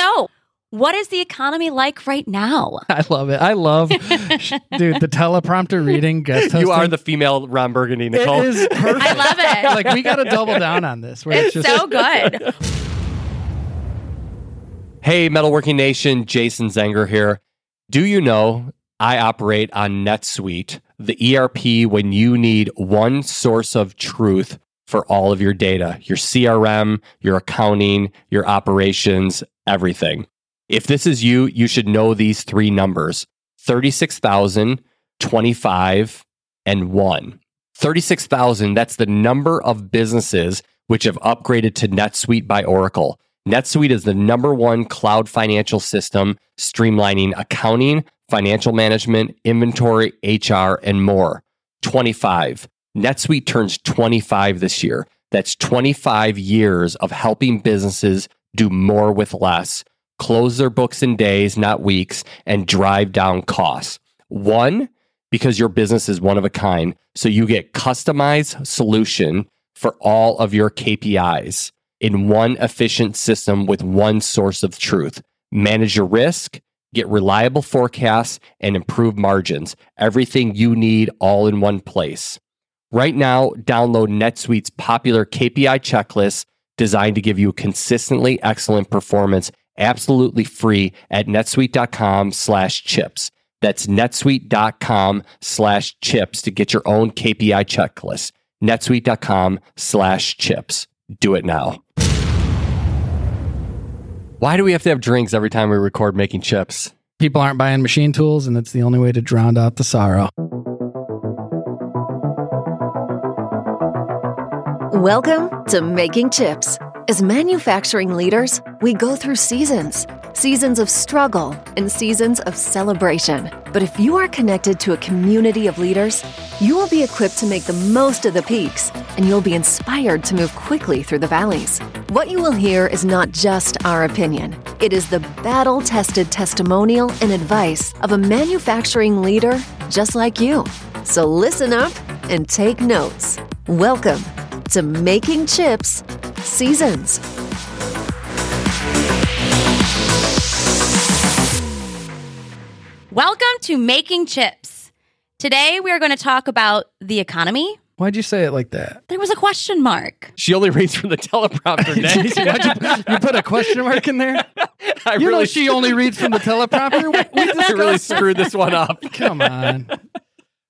So, what is the economy like right now? I love it. I love, dude, the teleprompter reading guest hosting. You are the female Ron Burgundy, Nicole. It is perfect. I love it. like we got to double down on this. Where It's it's, just so good. Hey, Metalworking Nation, Jason Zenger here. Do you know I operate on NetSuite, the ERP when you need one source of truth for all of your data, your CRM, your accounting, your operations, everything. If this is you, you should know these three numbers 36,000, 25, and 1. 36,000, that's the number of businesses which have upgraded to NetSuite by Oracle. NetSuite is the number one cloud financial system streamlining accounting, financial management, inventory, HR, and more. 25. NetSuite turns 25 this year. That's 25 years of helping businesses do more with less, close their books in days, not weeks, and drive down costs. One, because your business is one of a kind. So you get customized solution for all of your KPIs in one efficient system with one source of truth. Manage your risk, get reliable forecasts, and improve margins. Everything you need all in one place. Right now, download NetSuite's popular KPI checklist designed to give you consistently excellent performance absolutely free at netsuite.com slash chips. That's netsuite.com slash chips to get your own KPI checklist. netsuite.com slash chips. Do it now. Why do we have to have drinks every time we record making chips? people aren't buying machine tools, and it's the only way to drown out the sorrow. Welcome to Making Chips. As manufacturing leaders, we go through seasons seasons of struggle and seasons of celebration. But if you are connected to a community of leaders, you will be equipped to make the most of the peaks and you'll be inspired to move quickly through the valleys. What you will hear is not just our opinion, it is the battle tested testimonial and advice of a manufacturing leader just like you. So listen up and take notes. Welcome to Making Chips Seasons. Welcome to Making Chips. Today, we are going to talk about the economy. Why'd you say it like that? There was a question mark. She only reads from the teleprompter. Ned. Why'd you, you put a question mark in there? I You know really, she only reads from the teleprompter. We, we I really screwed this one up. Come on.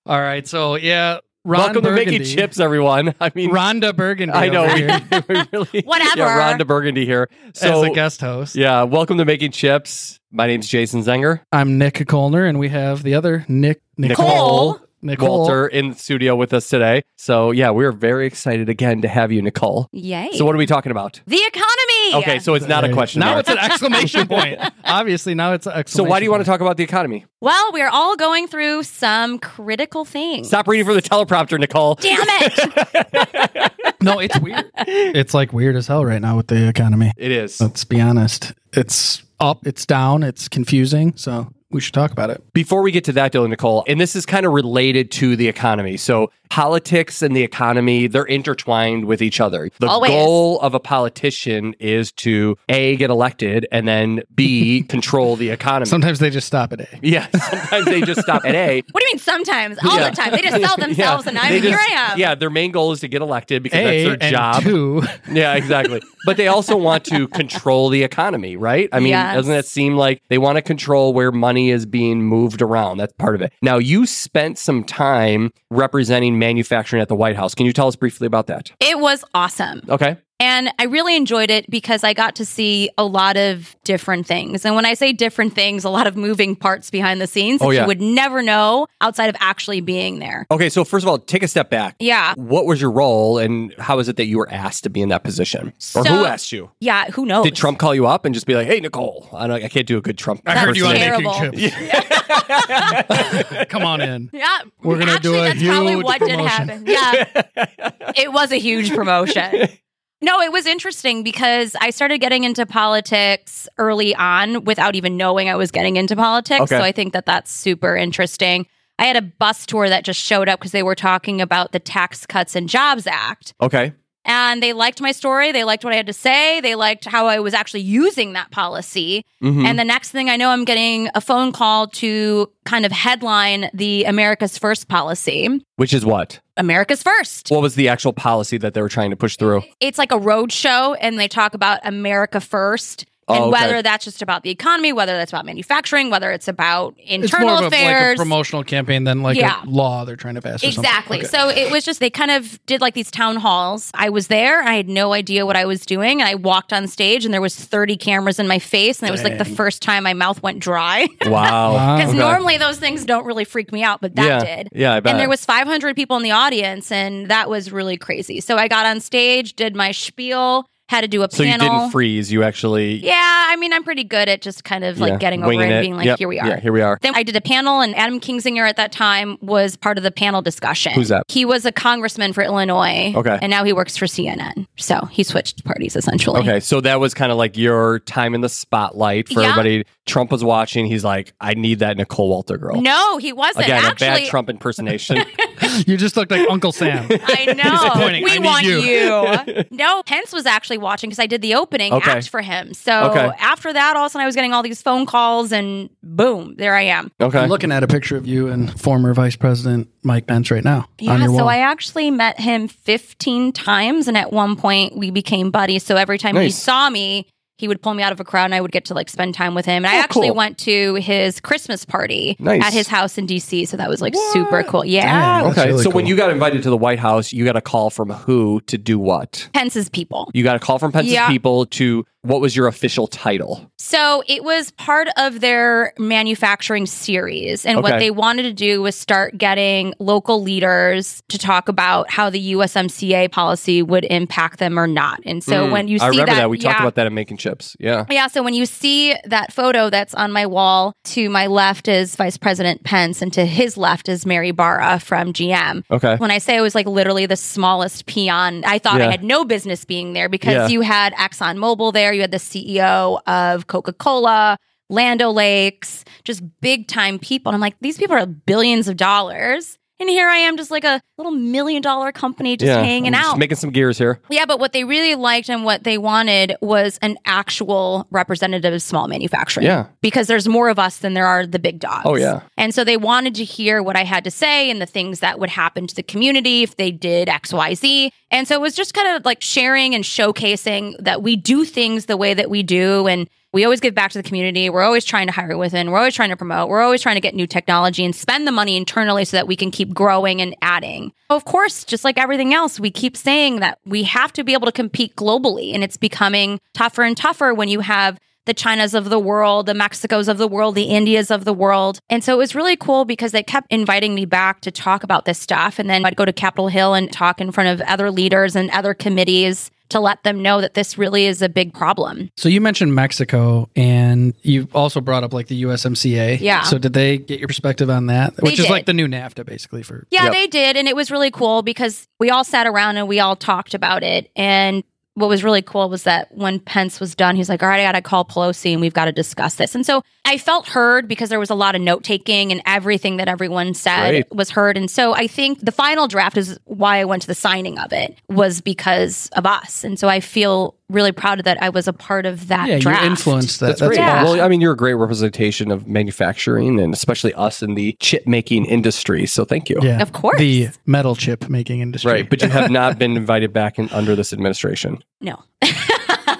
All right, so yeah, Ron Welcome Burgundy. to Making Chips, everyone. I mean, Rhonda Burgundy. I know over we, here we really Whatever. Yeah, Rhonda Burgundy here. So as a guest host. yeah, welcome to Making Chips. My name's Jason Zenger. I'm Nick Goellner, and we have the other Nick Nicole. Nicole. Wolter in the studio with us today. So yeah, we're very excited again to have you, Nicole. Yay. So what are we talking about? the economy. Okay, so it's not a question. Now mark. it's an exclamation point. Obviously, now it's an so why do you want to talk about the economy? well, we're all going through some critical things. Stop reading from the teleprompter, Nicole. Damn it. No, it's weird. it's like weird as hell right now with the economy. It is. Let's be honest. It's up, it's down, it's confusing. So we should talk about it. Before we get to that, Dylan Nicole, and this is kind of related to the economy. So politics and the economy, they're intertwined with each other. The Always. goal of a politician is to A, get elected, and then B, control the economy. Sometimes they just stop at A. yeah, sometimes they just stop at A. what do you mean sometimes? All Yeah. the time. They just sell Yeah, themselves and I'm they here I am. Yeah, their main goal is to get elected because A that's their and job. two. Yeah, exactly. but they also want to control the economy, right? I mean, Yes. doesn't it seem like they want to control where money is being moved around? That's part of it. Now, you spent some time representing manufacturing at the White House. Can you tell us briefly about that? It was awesome. Okay. And I really enjoyed it because I got to see a lot of different things. And when I say different things, a lot of moving parts behind the scenes Oh, that yeah. you would never know outside of actually being there. Okay, so first of all, take a step back. Yeah. What was your role and how is it that you were asked to be in that position? or So- who asked you? Yeah. Who knows? Did Trump call you up and just be like, "Hey, Nicole, I, don't, I can't do a good Trump." I heard you on impersonation." Terrible. Making Chips. Come on in. Yeah. We're gonna Actually, do a that's probably huge what did promotion. happen. Yeah. it was a huge promotion. No, it was interesting because I started getting into politics early on without even knowing I was getting into politics. Okay. So I think that that's super interesting. I had a bus tour that just showed up because they were talking about the Tax Cuts and Jobs Act. Okay. And they liked my story. They liked what I had to say. They liked how I was actually using that policy. Mhm. And the next thing I know, I'm getting a phone call to kind of headline the America's First policy. Which is what? America's First. What was the actual policy that they were trying to push through? It's like a road show, and they talk about America First. Oh, And okay. whether that's just about the economy, whether that's about manufacturing, whether it's about It's internal more of a, like a promotional campaign than like Yeah. a law they're trying to pass. Or something. Exactly. Okay. So it was just they kind of did like these town halls. I was there. I had no idea what I was doing. And I walked on stage and there was 30 cameras in my face and it was like the first time my mouth went dry. Wow. Because Okay. normally those things don't really freak me out, but that yeah. did. Yeah, I bet. And there was 500 people in the audience and that was really crazy. So I got on stage, did my spiel, had to do a so you panel. didn't freeze. You actually yeah, I mean, I'm pretty good at just kind of like yeah, getting over it and being like, Yep. here we are. Yeah, here we are. Then I did a panel, and Adam Kinzinger at that time was part of the panel discussion. Who's that? He was a congressman for Illinois. Okay. And now he works for CNN. So he switched parties essentially. Okay, so that was kind of like your time in the spotlight for Yeah. everybody. Trump was watching. He's like, I need that Nicole Wolter girl. No, he wasn't. Again, Actually, a bad Trump impersonation. you just looked like Uncle Sam. I know. pointing, we "I want you." you. no, Pence was actually watching because I did the opening Okay. act for him. So Okay. after that, all of a sudden I was getting all these phone calls, and boom, there I am. okay. I'm looking at a picture of you and former Vice President Mike Pence right now Yeah, on your so. I actually met him 15 times, and at one point we became buddies. So every time he saw me, he would pull me out of a crowd, and I would get to like spend time with him. And I Oh, actually cool. went to his Christmas party Nice. at his house in DC, so that was like super cool. Yeah, Dang. That's okay, really so when you got invited to the White House, you got a call from who to do what? Pence's people. You got a call from Pence's Yeah. people to what was your official title? So it was part of their manufacturing series. And what they wanted to do was start getting local leaders to talk about how the USMCA policy would impact them or not. And so Mm, when you see I remember that, we talked about that in making chips. Yeah. Yeah, so when you see that photo that's on my wall, to my left is Vice President Pence, and to his left is Mary Barra from GM. Okay. When I say I was like literally the smallest peon, I thought Yeah. I had no business being there because Yeah. you had ExxonMobil there, you had the CEO of Coca Cola, Land O'Lakes, just big time people. And I'm like, these people are billions of dollars. And here I am, just like a little million dollar company just yeah. hanging just out. making some gears here. Yeah, but what they really liked and what they wanted was an actual representative of small manufacturing. Yeah. Because there's more of us than there are the big dogs. Oh, yeah. And so they wanted to hear what I had to say and the things that would happen to the community if they did XYZ. And so it was just kind of like sharing and showcasing that we do things the way that we do. And we always give back to the community. We're always trying to hire within. We're always trying to promote. We're always trying to get new technology and spend the money internally so that we can keep growing and adding. Of course, just like everything else, we keep saying that we have to be able to compete globally. And it's becoming tougher and tougher when you have the Chinas of the world, the Mexicos of the world, the Indias of the world. And so it was really cool because they kept inviting me back to talk about this stuff. And then I'd go to Capitol Hill and talk in front of other leaders and other committees to let them know that this really is a big problem. So you mentioned Mexico, and you also brought up like the USMCA. Yeah. So did they get your perspective on that? They Which is like the new NAFTA, basically. For Yeah, Yep. they did. And it was really cool because we all sat around and we all talked about it. And what was really cool was that when Pence was done, he's like, all right, I got to call Pelosi and we've got to discuss this. And so I felt heard because there was a lot of note taking and everything that everyone said Great. was heard. And so I think the final draft is why I went to the signing of it was because of us. And so I feel really proud that I was a part of that yeah, draft. you influenced that. That's, That's, great. Yeah. awesome. Well, I mean, you're a great representation of manufacturing and especially us in the chip making industry. So thank you. yeah, Of course. the metal chip making industry. Right. But you have not been invited back in under this administration. No.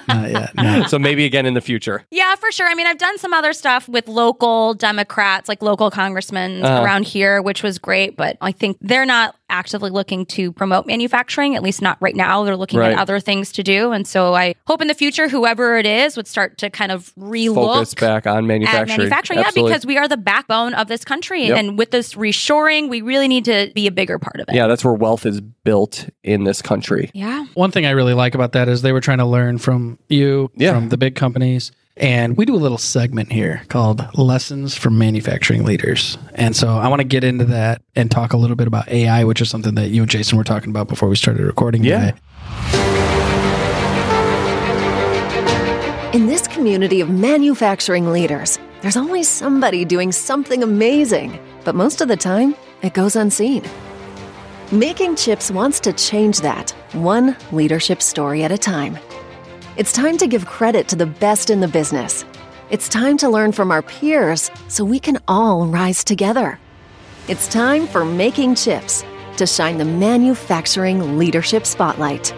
Not yet. No. So maybe again in the future. Yeah, for sure. I mean, I've done some other stuff with local Democrats, like local congressmen Uh-huh. around here, which was great. But I think they're not actively looking to promote manufacturing, at least not right now. They're looking Right. at other things to do. And so I hope in the future, whoever it is would start to kind of relook Focus back on at manufacturing. manufacturing. Absolutely. Yeah, because we are the backbone of this country. Yep. And with this reshoring, we really need to be a bigger part of it. yeah, that's where wealth is built in this country. Yeah. One thing I really like about that is they were trying to learn from you, Yeah. from the big companies. And we do a little segment here called Lessons from Manufacturing Leaders. And so I want to get into that and talk a little bit about AI, which is something that you and Jason were talking about before we started recording Yeah. today. In this community of manufacturing leaders, there's always somebody doing something amazing, but most of the time, it goes unseen. Making Chips wants to change that, one leadership story at a time. It's time to give credit to the best in the business. It's time to learn from our peers so we can all rise together. It's time for Making Chips to shine the manufacturing leadership spotlight.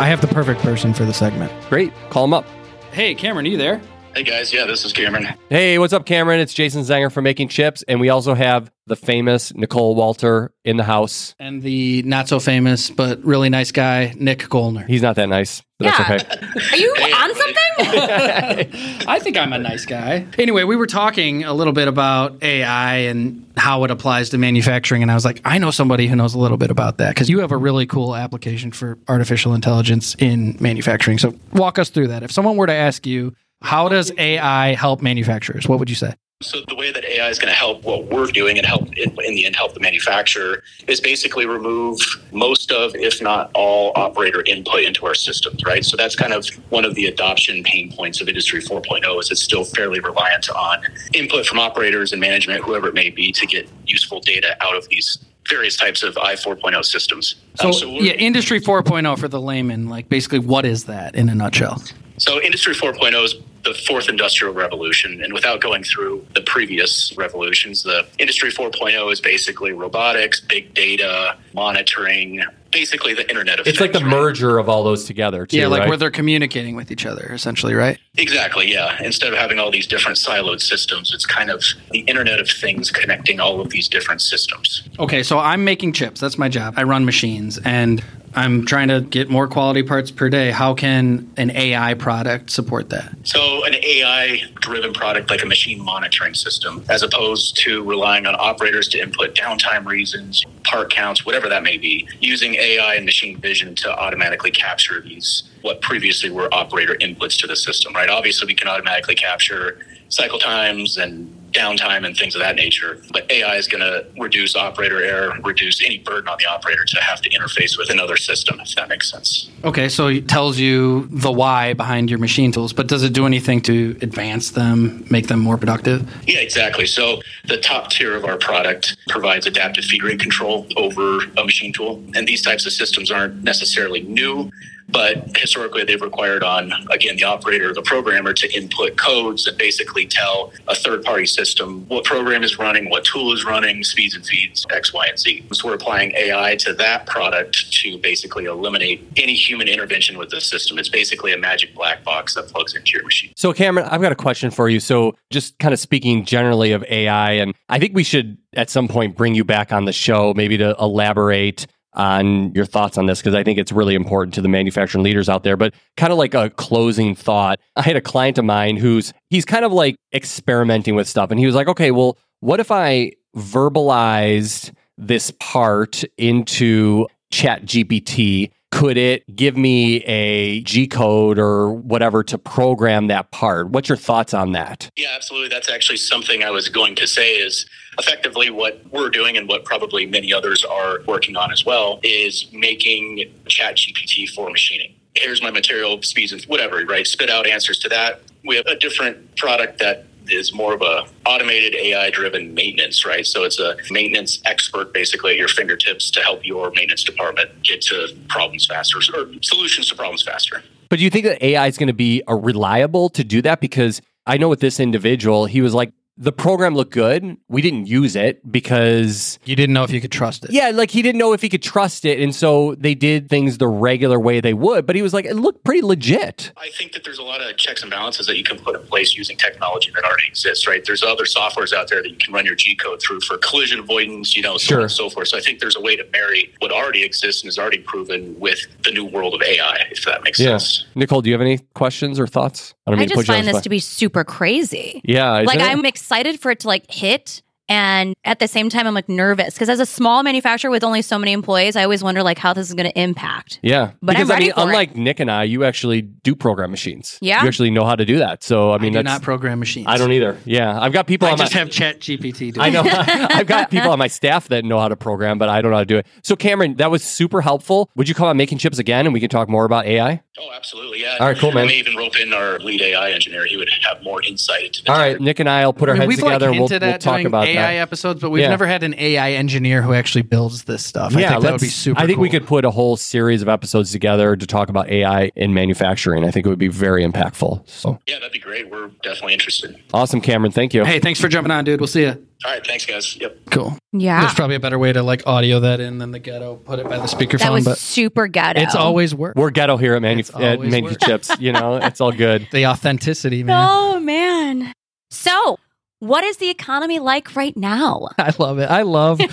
I have the perfect person for the segment. Great. Call him up. Hey, Cameron, are you there? Hey guys, yeah, this is Cameron. Hey, what's up, Cameron? It's Jason Zenger from Making Chips. And we also have the famous Nicole Wolter in the house. And the not so famous but really nice guy, Nick Goellner. He's not that nice, but Yeah. that's okay. Are you on something? I think I'm a nice guy. Anyway, we were talking a little bit about AI and how it applies to manufacturing. And I was like, I know somebody who knows a little bit about that because you have a really cool application for artificial intelligence in manufacturing. So walk us through that. If someone were to ask you, how does AI help manufacturers? What would you say? So the way that AI is going to help what we're doing and help in, in the end help the manufacturer is basically remove most of, if not all, operator input into our systems, right? So that's kind of one of the adoption pain points of Industry 4.0 is it's still fairly reliant on input from operators and management, whoever it may be, to get useful data out of these various types of I 4.0 systems. So, Um, we're- yeah, Industry 4.0 for the layman, like basically, what is that in a nutshell? So, Industry 4.0 is the fourth industrial revolution. And without going through the previous revolutions, the Industry 4.0 is basically robotics, big data, monitoring, basically the Internet of things It's like the right? merger of all those together, too. yeah, like right? where they're communicating with each other, essentially, right? Exactly, yeah. Instead of having all these different siloed systems, it's kind of the Internet of Things connecting all of these different systems. Okay, so I'm making chips. That's my job. I run machines and I'm trying to get more quality parts per day. How can an AI product support that? So, an AI driven product like a machine monitoring system, as opposed to relying on operators to input downtime reasons, part counts, whatever that may be, using AI and machine vision to automatically capture these, what previously were operator inputs to the system, right? Obviously, we can automatically capture cycle times and downtime and things of that nature. But AI is going to reduce operator error, reduce any burden on the operator to have to interface with another system, if that makes sense. Okay, so it tells you the why behind your machine tools, but does it do anything to advance them, make them more productive? Yeah, exactly. So the top tier of our product provides adaptive feed rate control over a machine tool. And these types of systems aren't necessarily new, but historically they've required on, again, the operator the programmer to input codes and basically tell a third party system what program is running, what tool is running, speeds and feeds, X, Y, and Z. So we're applying AI to that product to basically eliminate any human intervention with the system. It's basically a magic black box that plugs into your machine. So, Cameron, I've got a question for you. So, just kind of speaking generally of AI, and I think we should at some point bring you back on the show, maybe to elaborate on your thoughts on this, because I think it's really important to the manufacturing leaders out there. But kind of like a closing thought, I had a client of mine who's he's kind of like experimenting with stuff, and he was like, okay, well, what if I verbalized this part into Chat GPT? Could it give me a G code or whatever to program that part? What's your thoughts on that? Yeah, absolutely. That's actually something I was going to say is effectively what we're doing and what probably many others are working on as well is making chat GPT for machining. Here's my material, speeds and whatever, right? Spit out answers to that. We have a different product that is more of a automated AI driven maintenance, right? So it's a maintenance expert basically at your fingertips to help your maintenance department get to problems faster or solutions to problems faster. But do you think that AI is going to be uh, reliable to do that? Because I know with this individual, he was like, the program looked good. We didn't use it because, You didn't know if you could trust it. yeah, like he didn't know if he could trust it. And so they did things the regular way they would. But he was like, it looked pretty legit. I think that there's a lot of checks and balances that you can put in place using technology that already exists, right? There's other softwares out there that you can run your G code through for collision avoidance, you know, so Sure. on and so forth. So I think there's a way to marry what already exists and is already proven with the new world of AI, if that makes sense. Nicole, do you have any questions or thoughts? don't I mean to just put you on find the this spot. to be super crazy. Yeah. like it? I'm excited for it to like hit And at the same time, I'm like nervous because as a small manufacturer with only so many employees, I always wonder like how this is going to impact. Yeah, But I'm because I mean, for it. unlike Nick and I, you actually do program machines. Yeah. you actually know how to do that. So I I mean, do that's not program machines. I don't either. Yeah, I've got people I on just my. have Chat GPT. Do I know. I've got people on my staff that know how to program, but I don't know how to do it. So, Cameron, that was super helpful. Would you come on making chips again, and we can talk more about AI? Oh, absolutely. Yeah. All right, cool, man. We may even rope in our lead AI engineer. He would have more insight into the All right, Nick and I will put our I mean, heads we've like together and we'll, hinted we'll at talk about AI that. episodes, but we've Yeah. never had an AI engineer who actually builds this stuff. I yeah, think that would be let's- super. I think we cool. could put a whole series of episodes together to talk about AI in manufacturing. I think it would be very impactful. So Yeah, that'd be great. We're definitely interested. awesome, Cameron. Thank you. Hey, thanks for jumping on, dude. We'll see you. All right. Thanks, guys. Yep. Cool. Yeah. There's probably a better way to like audio that in than the ghetto. Put it by the speakerphone, that was but super ghetto. it's always work. We're ghetto here at, Manu- It's at always Manu work. Chips. You know, it's all good. the authenticity, man. Oh, man. So, what is the economy like right now? I love it. I love, dude,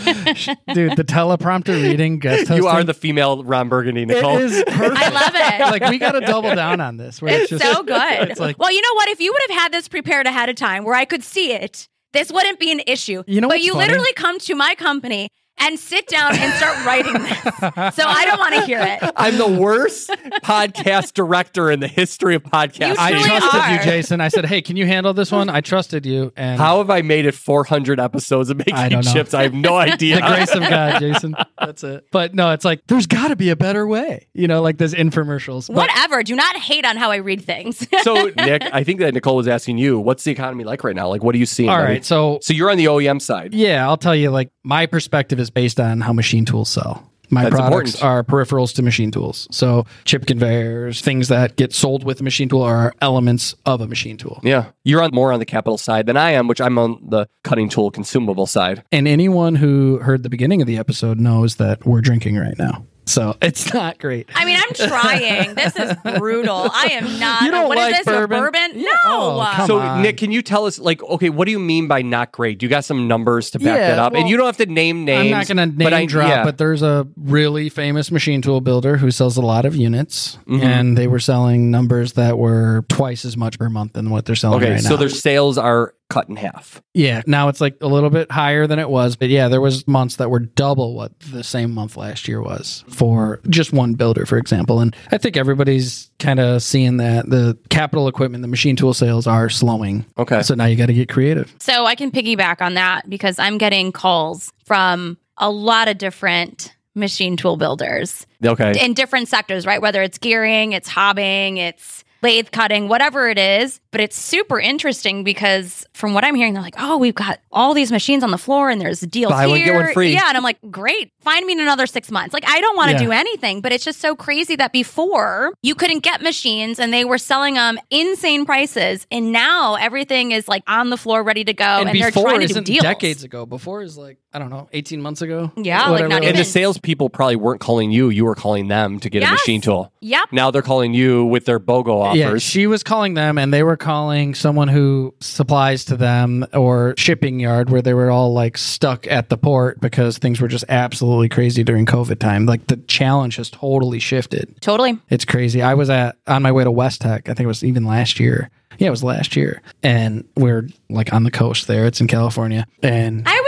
the teleprompter reading guest You are the female Ron Burgundy, Nicole. is perfect. I love it. like we got to double down on this. Where It's it's, just, so good. It's like well, you know what? If you would have had this prepared ahead of time where I could see it, this wouldn't be an issue. You know but what's you funny? literally come to my company and sit down and start writing this. So I don't want to hear it. I'm the worst podcast director in the history of podcasting. You I trusted are. you, Jason. I said, "Hey, can you handle this one?" I trusted you, and How have I made it 400 episodes of I making don't know. chips? I have no idea. the grace of God, Jason. That's it. But no, it's like there's got to be a better way. You know, like those infomercials. But Whatever. Do not hate on how I read things. so, Nick, I think that Nicole was asking you, what's the economy like right now? Like, what are you seeing? All right. buddy? right, so So you're on the OEM side. yeah, I'll tell you. Like my perspective is based on how machine tools sell. My That's products important. are peripherals to machine tools. So chip conveyors, things that get sold with a machine tool are elements of a machine tool. Yeah. You're on more on the capital side than I am, which I'm on the cutting tool consumable side. And anyone who heard the beginning of the episode knows that we're drinking right now. So it's not great. I mean, I'm trying. This is brutal. I am not. You don't what is like this? bourbon? A bourbon? Yeah. No. Oh, so, on. Nick, can you tell us, like, okay, what do you mean by not great? Do you got some numbers to back Yeah, that up? and you don't have to name names. I'm not going to name but I, drop, yeah. but there's a really famous machine tool builder who sells a lot of units, Mm-hmm. and they were selling numbers that were twice as much per month than what they're selling okay, right so now. their sales are cut in half. yeah, now it's like a little bit higher than it was, but yeah, there was months that were double what the same month last year was for just one builder, for example. And I think everybody's kind of seeing that the capital equipment, the machine tool sales are slowing. Okay. So now you got to get creative. So I can piggyback on that because I'm getting calls from a lot of different machine tool builders Okay. in different sectors, right? Whether it's gearing, it's hobbing, it's lathe cutting, whatever it is. But it's super interesting because from what I'm hearing, they're like, oh, we've got all these machines on the floor and there's deals Buy one, here. get one free. Yeah. And I'm like, great. Find me in another six months. Like, I don't want to Yeah. do anything, but it's just so crazy that before you couldn't get machines and they were selling them insane prices. And now everything is like on the floor, ready to go. And, and they're trying to do deals. decades ago. Before is like I don't know, eighteen months ago. Yeah, like not it and was. the salespeople probably weren't calling you; you were calling them to get a machine tool. Yep. Now they're calling you with their BOGO offers. Yeah, she was calling them, and they were calling someone who supplies to them or shipping yard where they were all like stuck at the port because things were just absolutely crazy during COVID time. Like the challenge has totally shifted. Totally. It's crazy. I was at on my way to WESTEC. I think it was even last year. Yeah, it was last year, and we're like on the coast there. It's in California, and I was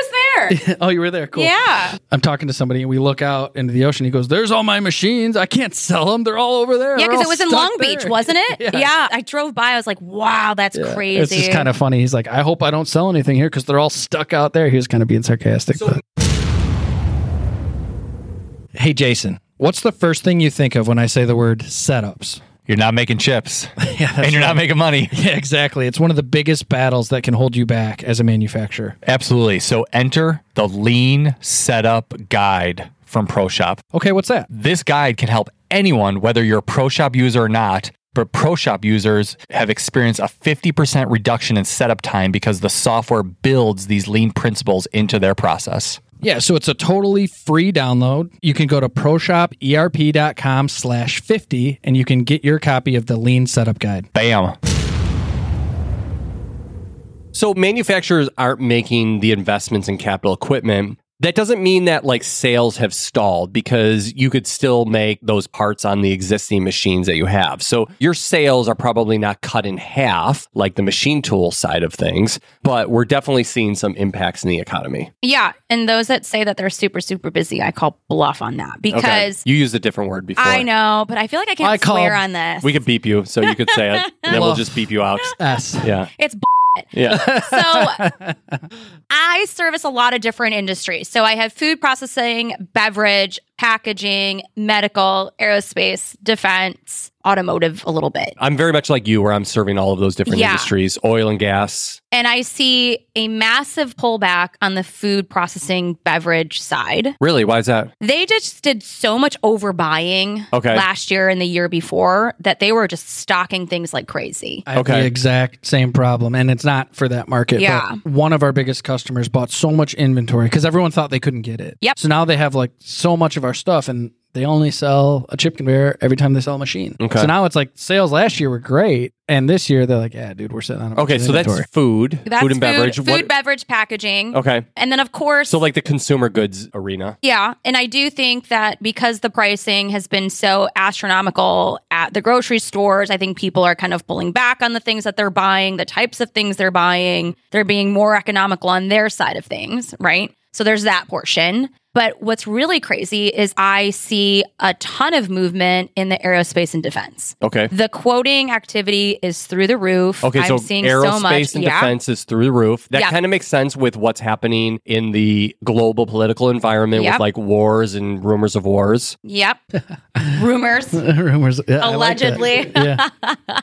there. oh, you were there. Cool. Yeah. I'm talking to somebody, and we look out into the ocean. He goes, "There's all my machines. I can't sell them. They're all over there." Yeah, because it was in stuck Long Beach, wasn't it? Yeah. yeah. I drove by. I was like, wow, that's Yeah. crazy. It's just kind of funny. He's like, I hope I don't sell anything here because they're all stuck out there. He was kind of being sarcastic. but. Hey, Jason, what's the first thing you think of when I say the word setups? You're not making chips Yeah, and you're not making money. Yeah, exactly. It's one of the biggest battles that can hold you back as a manufacturer. Absolutely. So enter the lean setup guide from ProShop. Okay, what's that? This guide can help anyone, whether you're a ProShop user or not. But ProShop users have experienced a 50% reduction in setup time because the software builds these lean principles into their process. Yeah, so it's a totally free download. You can go to proshoperp.com slash 50 and you can get your copy of the lean setup guide. Bam. So manufacturers aren't making the investments in capital equipment, That doesn't mean that like sales have stalled because you could still make those parts on the existing machines that you have. So your sales are probably not cut in half like the machine tool side of things, but we're definitely seeing some impacts in the economy. Yeah. And those that say that they're super, super busy, I call bluff on that because you used a different word before. I know, but I feel like I can't I call- swear on this. We could beep you so you could say it and then we'll just beep you out. S. Yeah. it's Yeah. So I service a lot of different industries. So I have food processing, beverage, packaging, medical, aerospace, defense, automotive a little bit. I'm very much like you where I'm serving all of those different Yeah. industries, oil and gas. And I see a massive pullback on the food processing beverage side. Really? Why is that? They just did so much overbuying Okay. last year and the year before that they were just stocking things like crazy. I have Okay. the exact same problem, and it's not for that market. Yeah. But one of our biggest customers bought so much inventory because everyone thought they couldn't get it. Yep. So now they have like so much of our stuff, and they only sell a chip conveyor every time they sell a machine. Okay. So now it's like sales last year were great, and this year they're like, yeah, dude, we're sitting on a Okay, of so that's food, That's food and beverage. Food, What- beverage, packaging. okay. And then, of course, So like the consumer goods arena. Yeah. And I do think that because the pricing has been so astronomical at the grocery stores, I think people are kind of pulling back on the things that they're buying, the types of things they're buying. They're being more economical on their side of things, right? So there's that portion. But what's really crazy is I see a ton of movement in the aerospace and defense. Okay. The quoting activity is through the roof. Okay, I'm so seeing aerospace so much. and yeah. defense is through the roof. That Yeah. kind of makes sense with what's happening in the global political environment Yep. with like wars and rumors of wars. Yep. Rumors. rumors. Yeah, I like that. Allegedly. yeah.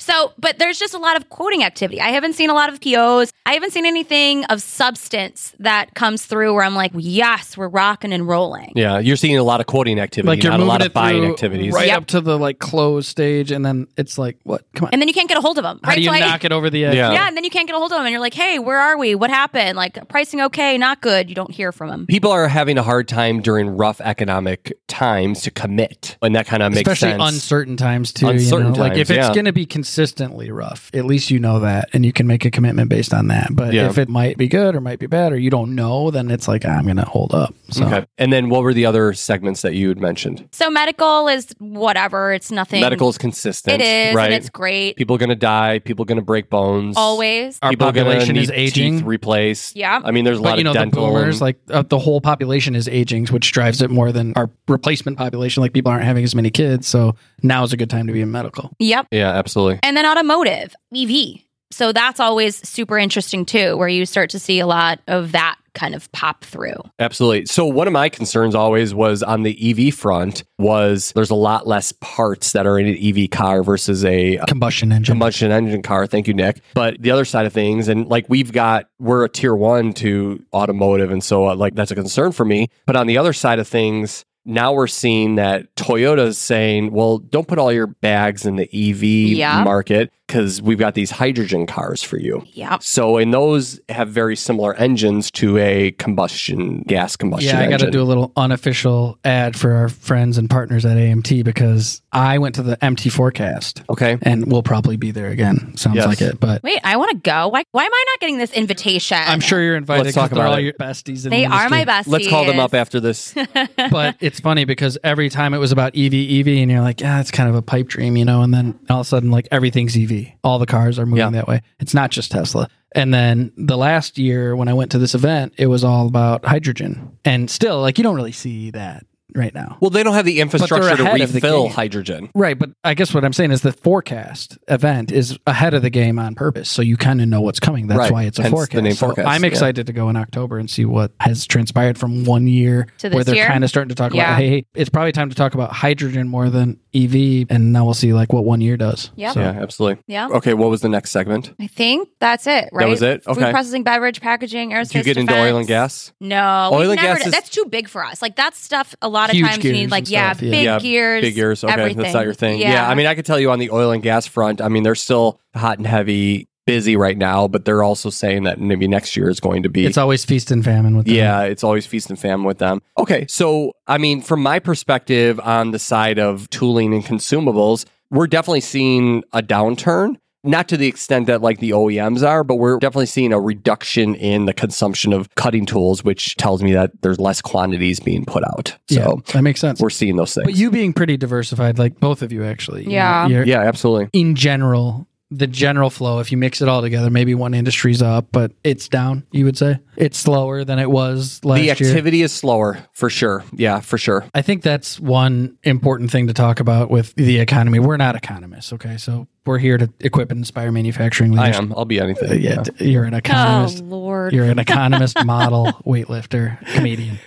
So, but there's just a lot of quoting activity. I haven't seen a lot of POs. I haven't seen anything of substance that comes through where I'm like, yes, we're rocking and rolling. Yeah, you're seeing a lot of quoting activity, Like you're not a lot of buying activities. right Yep. up to the like close stage, and then it's like, what? Come on. And then you can't get a hold of them. How right? do you So I- knock it over the edge? Yeah. Yeah, and then you can't get a hold of them, and you're like, "Hey, where are we? What happened? Like pricing okay, not good." You don't hear from them. People are having a hard time during rough economic times to commit, and that kind of makes Especially sense. uncertain times too. Uncertain you know? like if it's yeah. going to be consistently rough, at least you know that, and you can make a commitment based on that. But Yeah. if it might be good or might be bad, or you don't know, then it's like I'm going to hold up. So Okay. And then what were the other segments that you had mentioned? So medical is whatever. It's nothing. Medical is consistent. It is, right? and it's great. people are going to die. People going to break bones. Always. our people gonna population is need aging. Teeth replaced. Yeah. I mean, there's a lot you know of the boomers, and- like uh, the whole population is aging, which drives it more than our replacement population. Like people aren't having as many kids, so now is a good time to be in medical. Yep. yeah, absolutely. And then automotive, EV. So that's always super interesting too, where you start to see a lot of that kind of pop through. Absolutely. So one of my concerns always was on the EV front was there's a lot less parts that are in an EV car versus a uh, Combustion engine. combustion engine car. Thank you, Nick. But the other side of things, and like we've got, we're a tier one to automotive, and so uh, like that's a concern for me. But on the other side of things, now we're seeing that Toyota's saying, well, don't put all your bags in the EV Yeah. market because we've got these hydrogen cars for you. Yep. So, and those have very similar engines to a combustion gas combustion Yeah, I got to do a little unofficial ad for our friends and partners at AMT because I went to the MT forecast okay. and we'll probably be there again. Sounds Yes. like it, but Wait, I want to go. Why, why am I not getting this invitation? I'm sure you're invited Let's talk about all it. your besties. In they the are my industry. besties. Let's call them up after this. but it's funny because every time it was about EV, EV, and you're like, yeah, it's kind of a pipe dream, you know. And then all of a sudden, like everything's EV. All the cars are moving Yeah. that way. It's not just Tesla. And then the last year when I went to this event, it was all about hydrogen. And still, like, you don't really see that right now. Well, they don't have the infrastructure to ahead of the refill game. hydrogen. Right, but I guess what I'm saying is the forecast event is ahead of the game on purpose, so you kind of know what's coming. That's Right, why it's a hence the forecast. name So forecast, I'm yeah. excited to go in October and see what has transpired from one year To this year, where this they're year? kind of starting to talk Yeah. about, hey, it's probably time to talk about hydrogen more than EV, and now we'll see like what one year does. Yep. So- Yeah, absolutely. Yeah. Okay, what was the next segment? I think that's it, right? That was it? Okay. Food processing, beverage, packaging, aerospace. Do you get into defense. oil and gas? No, Oil we've and never gas done- is- that's too big for us. Like that stuff. A lot of Huge times you gears need and like yeah, stuff, yeah. big yeah, gears, big gears. Okay, everything. that's not your thing. Yeah. Yeah, I mean, I could tell you on the oil and gas front. I mean, they're still hot and heavy, busy right now, but they're also saying that maybe next year is going to be. It's always feast and famine with them. yeah, it's always feast and famine with them. Okay, so I mean, from my perspective on the side of tooling and consumables, we're definitely seeing a downturn. Not to the extent that like the OEMs are, but we're definitely seeing a reduction in the consumption of cutting tools, which tells me that there's less quantities being put out. So yeah, that makes sense. we're seeing those things. But you being pretty diversified, like both of you actually. Yeah. you're- yeah, absolutely. In general, the general flow, if you mix it all together, maybe one industry's up, but it's down, you would say? It's slower than it was last year. The year. activity is slower for sure. Yeah, for sure. I think that's one important thing to talk about with the economy. We're not economists, okay? So we're here to equip and inspire manufacturing I am. I'll be anything. Uh, yeah, d- you're an economist. Oh Lord. You're an economist, model, weightlifter, comedian.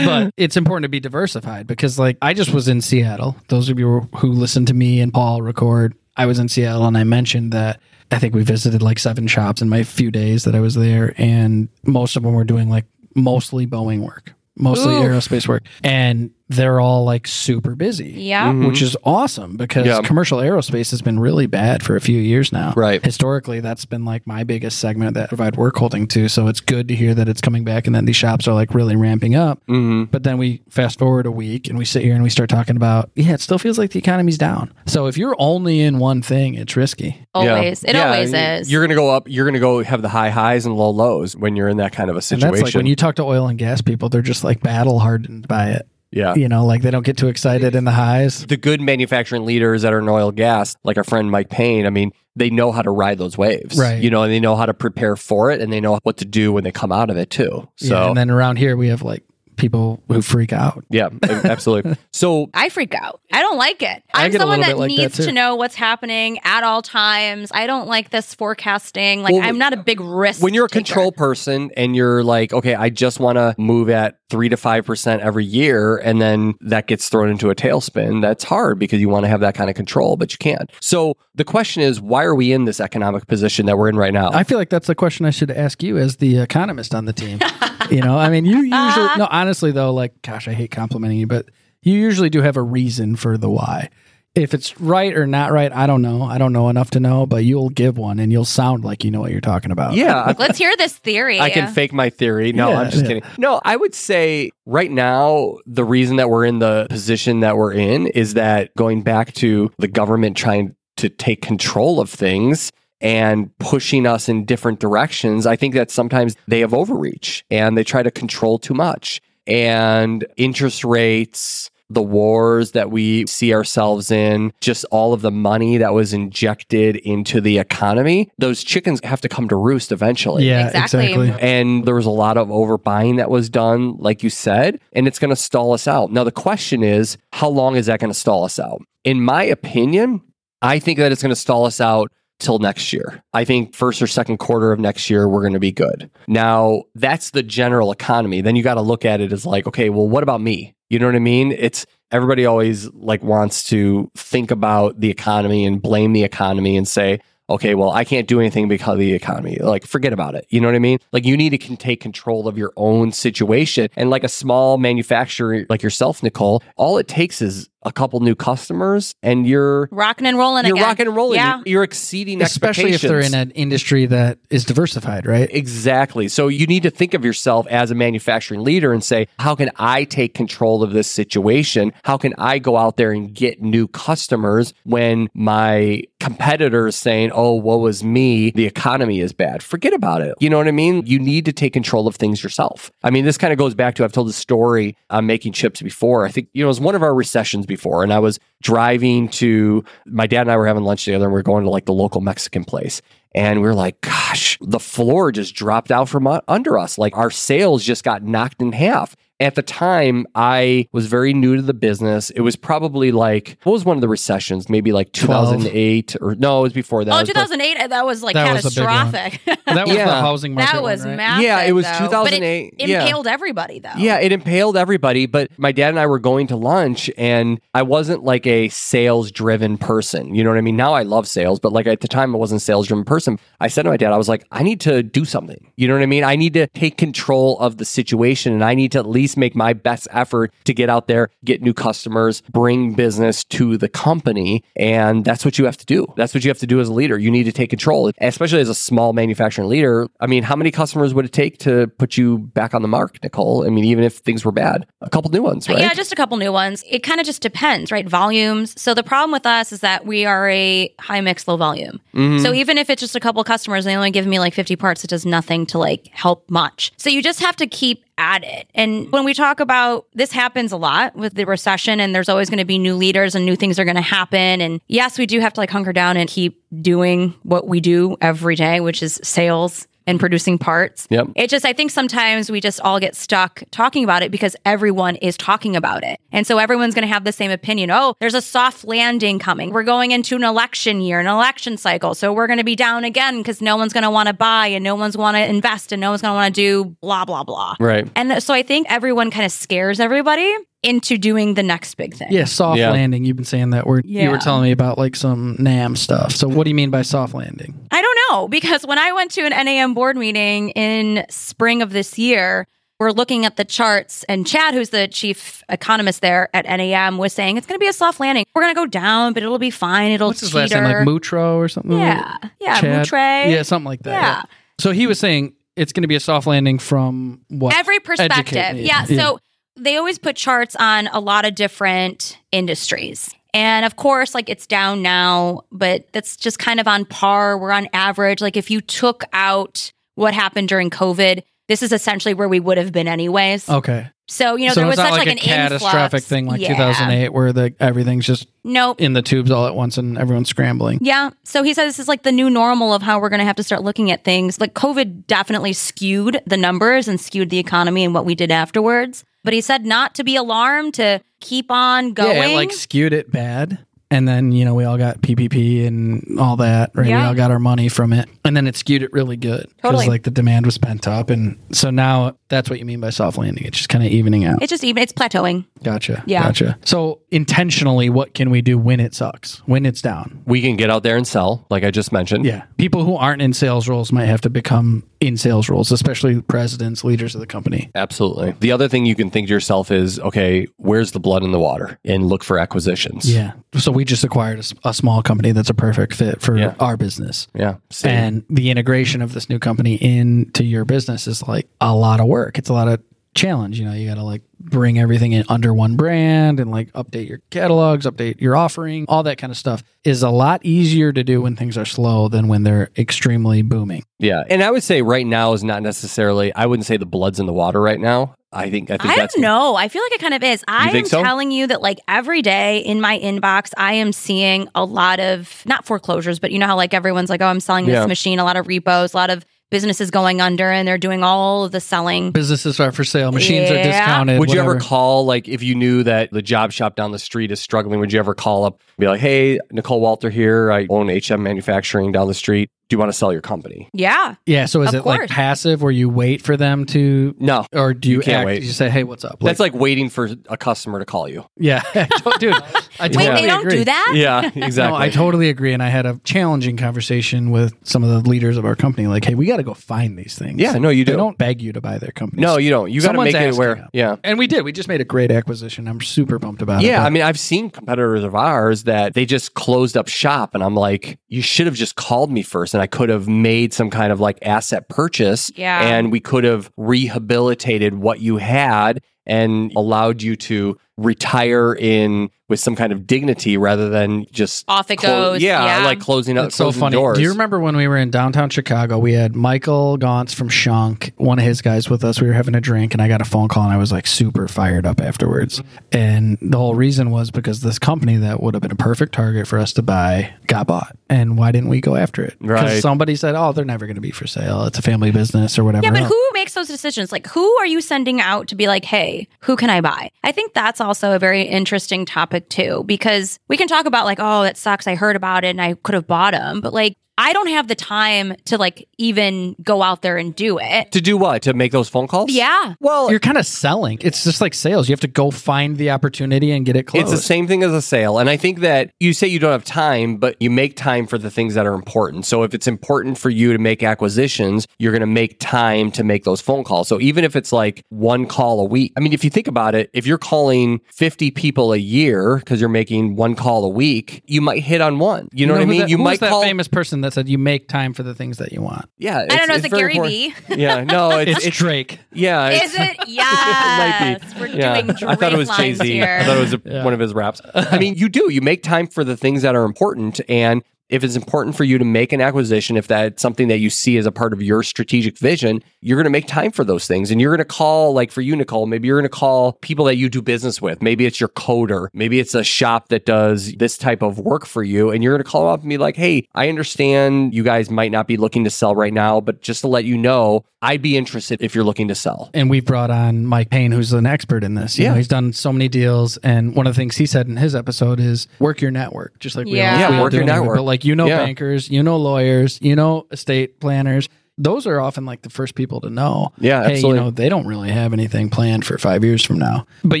but it's important to be diversified because, like, I just was in Seattle. Those of you who listen to me and Paul record, I was in Seattle and I mentioned that I think we visited like seven shops in my few days that I was there, and most of them were doing like mostly Boeing work, mostly Oof. aerospace work. And they're all like super busy Yeah. Mhm. which is awesome because Yeah. commercial aerospace has been really bad for a few years now. Right. Historically, that's been like my biggest segment that I provide work holding to. So it's good to hear that it's coming back and then these shops are like really ramping up. hmm But then we fast forward a week and we sit here and we start talking about, yeah, it still feels like the economy's down. So if you're only in one thing, it's risky. Always. It always is. You're gonna go up. You're gonna go have the high highs and low lows when you're in that kind of a And situation. that's like when you talk to oil and gas people, they're just like battle hardened by it. Yeah. You know, like they don't get too excited in the highs. The good manufacturing leaders that are in oil and gas, like our friend Mike Payne, I mean, they know how to ride those waves. Right. You know, and they know how to prepare for it and they know what to do when they come out of it too. So yeah, and then around here we have like people who freak out. yeah, absolutely. So I freak out. I don't like it. I I'm get a someone that like needs too. to know what's happening at all times. I don't like this forecasting. Like Well, I'm not a big risk. when you're a taker. control person and you're like, okay, I just want to move at three to five percent every year, and then that gets thrown into a tailspin, that's hard because you want to have that kind of control, but you can't. So the question is, why are we in this economic position that we're in right now? I feel like that's the question I should ask you as the economist on the team. you know, I mean, you usually, uh-huh. no, honestly, though, like, gosh, I hate complimenting you, but you usually do have a reason for the why. If it's right or not right, I don't know. I don't know enough to know, but you'll give one and you'll sound like you know what you're talking about. yeah, Let's hear this theory. I can fake my theory. No, Yeah, I'm just yeah. kidding. No, I would say right now, the reason that we're in the position that we're in is that going back to the government trying to take control of things and pushing us in different directions, I think that sometimes they have overreach and they try to control too much. And interest rates, the wars that we see ourselves in, just all of the money that was injected into the economy, those chickens have to come to roost eventually. Yeah, Exactly. exactly. And there was a lot of overbuying that was done, like you said, and it's going to stall us out. Now, the question is, how long is that going to stall us out? In my opinion, I think that it's going to stall us out till next year. I think first or second quarter of next year, we're going to be good. Now, that's the general economy. Then you got to look at it as like, okay, well, what about me? You know what I mean? It's everybody always like wants to think about the economy and blame the economy and say, okay, well, I can't do anything because of the economy. Like, forget about it. You know what I mean? Like, you need to can take control of your own situation. And like a small manufacturer like yourself, Nicole, all it takes is a couple new customers and you're rocking and rolling you're again. rocking and rolling. Yeah. You're, you're exceeding Especially if they're in an industry that is diversified, right? Exactly. So you need to think of yourself as a manufacturing leader and say, how can I take control of this situation? How can I go out there and get new customers when my competitor is saying, oh, woe is me, the economy is bad? Forget about it. You know what I mean? You need to take control of things yourself. I mean, this kind of goes back to I've told the story on making chips before. I think, you know, it was one of our recessions before, and I was driving to my dad and I were having lunch together, and we are going to like the local Mexican place. And we are like, gosh, the floor just dropped out from under us. Like our sales just got knocked in half. At the time, I was very new to the business. It was probably like, what was one of the recessions? Maybe like 2008 or no, it was before that. Oh, was like- 2008. Uh, that was like That was a big one. catastrophic. That was the housing market. that was one, right? massive. Yeah, it was though. 2008. But it Yeah. impaled everybody though. Yeah, it impaled everybody. But my dad and I were going to lunch, and I wasn't like a sales driven person. You know what I mean? Now I love sales, but like at the time, I wasn't a sales driven person. I said to my dad, I was like, I need to do something. You know what I mean? I need to take control of the situation, and I need to at least least make my best effort to get out there, get new customers, bring business to the company. And that's what you have to do. That's what you have to do as a leader. You need to take control, especially as a small manufacturing leader. I mean, how many customers would it take to put you back on the mark, Nicole? I mean, even if things were bad, a couple new ones, right? Yeah, just a couple new ones. It kind of just depends, right? Volumes. So the problem with us is that we are a high mix, low volume. Mm-hmm. So even if it's just a couple customers, they only give me like 50 parts, it does nothing to like help much. So you just have to keep at it. And mm-hmm. when we talk about this happens a lot with the recession and there's always going to be new leaders and new things are going to happen. And yes, we do have to like hunker down and keep doing what we do every day, which is sales and producing parts. Yep. It just, I think sometimes we just all get stuck talking about it because everyone is talking about it. And so everyone's going to have the same opinion. Oh, there's a soft landing coming. We're going into an election year, an election cycle. So we're going to be down again because no one's going to want to buy and no one's want to invest and no one's going to want to do blah, blah, blah. Right. And so I think everyone kind of scares everybody into doing the next big thing. Yeah, soft Yeah. landing. You've been saying that word. You were telling me about like some NAM stuff. So what do you mean by soft landing? I don't know because when I went to an NAM board meeting in spring of this year, we're looking at the charts, and Chad, who's the chief economist there at NAM, was saying it's going to be a soft landing. We're going to go down, but it'll be fine. It'll What's his teeter. last name? Like Mutro or something? yeah, yeah, Chad? Moutray. Yeah, something like that. Yeah. So he was saying it's going to be a soft landing from what? Every perspective. Yeah. Yeah. So they always put charts on a lot of different industries. And of course, like it's down now, but that's just kind of on par. We're on average. Like if you took out what happened during COVID, this is essentially where we would have been anyways. okay. So, you know, so there was such like, like, a an catastrophic influx. thing like Yeah. 2008 where the everything's just Nope. in the tubes all at once and everyone's scrambling. Yeah. So he said this is like the new normal of how we're going to have to start looking at things. Like COVID definitely skewed the numbers and skewed the economy and what we did afterwards. But he said not to be alarmed, to keep on going. Yeah, it like skewed it bad. And then, you know, we all got PPP and all that, right? We all got our money from it. And then it skewed it really good. Totally. like the demand was pent up. And so now that's what you mean by soft landing. It's just kind of evening out. it's just even, it's plateauing. Gotcha. Yeah. Gotcha. So intentionally, what can we do when it sucks, when it's down? We can get out there and sell, like I just mentioned. Yeah. People who aren't in sales roles might have to become in sales roles, especially presidents, leaders of the company. Absolutely. The other thing you can think to yourself is, okay, where's the blood in the water? And look for acquisitions. Yeah. So we just acquired a, s- a small company that's a perfect fit for Yeah. our business. Yeah. And the integration of this new company into your business is like a lot of work. It's a lot of challenge. You know, you got to like bring everything in under one brand and like update your catalogs, update your offering, all that kind of stuff is a lot easier to do when things are slow than when they're extremely booming. yeah. And I would say right now is not necessarily, I wouldn't say the blood's in the water right now. I think, I think I that's. don't know. I feel like it kind of is. I am so? telling you that like every day in my inbox, I am seeing a lot of not foreclosures, but you know how like everyone's like, oh, I'm selling this Yeah. machine, a lot of repos, a lot of businesses going under and they're doing all the selling. Businesses are for sale, machines are discounted. Would you ever call, like, if you knew that the job shop down the street is struggling, would you ever call up and be like, hey, Nicole Wolter here. I own HM Manufacturing down the street. Do you want to sell your company? Yeah. Yeah. So is Of it like course. passive where you wait for them to, No. or do you, You can't act, wait. you say, hey, what's up? That's like waiting for a customer to call you. yeah. Dude, I Wait, totally they don't agree. do that? Yeah, exactly. No, I totally agree. And I had a challenging conversation with some of the leaders of our company. Like, hey, we got to go find these things. Yeah, no, you They do. don't beg you to buy their company. no, you don't. You got to Someone's make it where, yeah. And we did. We just made a great acquisition. I'm super pumped about it. Yeah, but- I mean, I've seen competitors of ours that they just closed up shop, and I'm like, you should have just called me first, and I could have made some kind of like asset purchase, Yeah. and we could have rehabilitated what you had and allowed you to retire in with some kind of dignity rather than just Off it clo- goes, Yeah, yeah. like closing up. It's so funny. Doors. Do you remember when we were in downtown Chicago? We had Michael Gauntz from Schunk, one of his guys with us. We were having a drink, and I got a phone call, and I was like super fired up afterwards. And the whole reason was because this company that would have been a perfect target for us to buy got bought. And why didn't we go after it? Because Right. somebody said, "Oh, they're never going to be for sale. It's a family business or whatever." Yeah, but else." who makes those decisions? Like, who are you sending out to be like, hey, who can I buy? I think that's also a very interesting topic, too, because we can talk about, like, oh, that sucks. I heard about it and I could have bought them. But, like, I don't have the time to like even go out there and do it. To do what? To make those phone calls? Yeah. Well, You're kind of selling. It's just like sales. You have to go find the opportunity and get it closed. It's the same thing as a sale. And I think that you say you don't have time, but you make time for the things that are important. So if it's important for you to make acquisitions, you're going to make time to make those phone calls. So even if it's like one call a week, I mean, if you think about it, if you're calling 50 people a year because you're making one call a week, you might hit on one. You know, what I mean? that- you who was might that call. famous person that said you make time for the things that you want. yeah. I don't know. Is it very Gary important. Vee? Yeah. No, it's, It's, it's, Drake. yeah. it's- Is it? might Yes. be. We're Yeah. doing I thought it was Jay lines Z. here. I thought it was a, Yeah. one of his raps. I mean, you do. You make time for the things that are important. And if it's important for you to make an acquisition, if that's something that you see as a part of your strategic vision, you're going to make time for those things. And you're going to call, like for you, Nicole, maybe you're going to call people that you do business with. Maybe it's your coder. Maybe it's a shop that does this type of work for you. And you're going to call them up and be like, hey, I understand you guys might not be looking to sell right now, but just to let you know, I'd be interested if you're looking to sell. And we've brought on Mike Payne, who's an expert in this. You Yeah. know, he's done so many deals. And one of the things he said in his episode is work your network, just like we Yeah. all, Yeah, we all work do your network. But like, you know, Yeah. bankers, you know, lawyers, you know, estate planners. Those are often like the first people to know. Yeah, hey, absolutely. you know, they don't really have anything planned for five years from now. But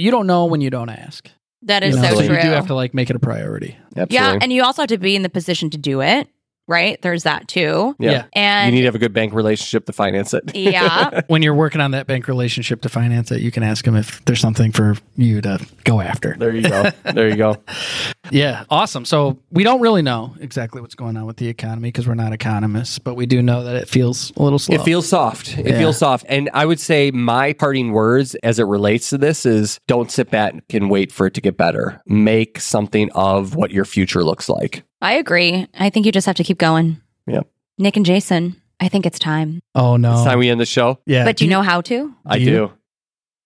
you don't know when you don't ask. That is You know, so so true. you do have to like make it a priority. Absolutely. yeah, and you also have to be in the position to do it. Right? There's that too. yeah. Yeah. And you need to have a good bank relationship to finance it. yeah, When you're working on that bank relationship to finance it, you can ask them if there's something for you to go after. There you go. There you go. Yeah, awesome. So we don't really know exactly what's going on with the economy because we're not economists, but we do know that it feels a little slow. It feels soft. It Yeah. feels soft. And I would say my parting words as it relates to this is don't sit back and wait for it to get better. Make something of what your future looks like. I agree. I think you just have to keep going. Yep. Nick and Jason, I think it's time. oh no, It's time we end the show. yeah, But do you know how to? I Do do.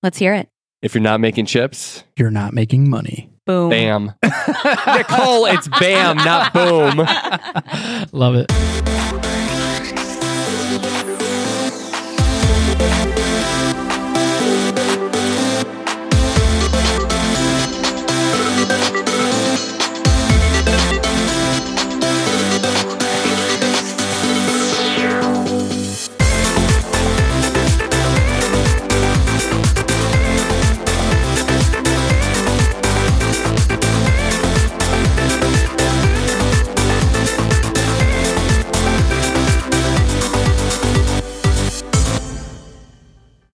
Let's hear it. If you're not making chips, you're not making money. Boom. bam. Nicole, it's bam, not boom. Love it.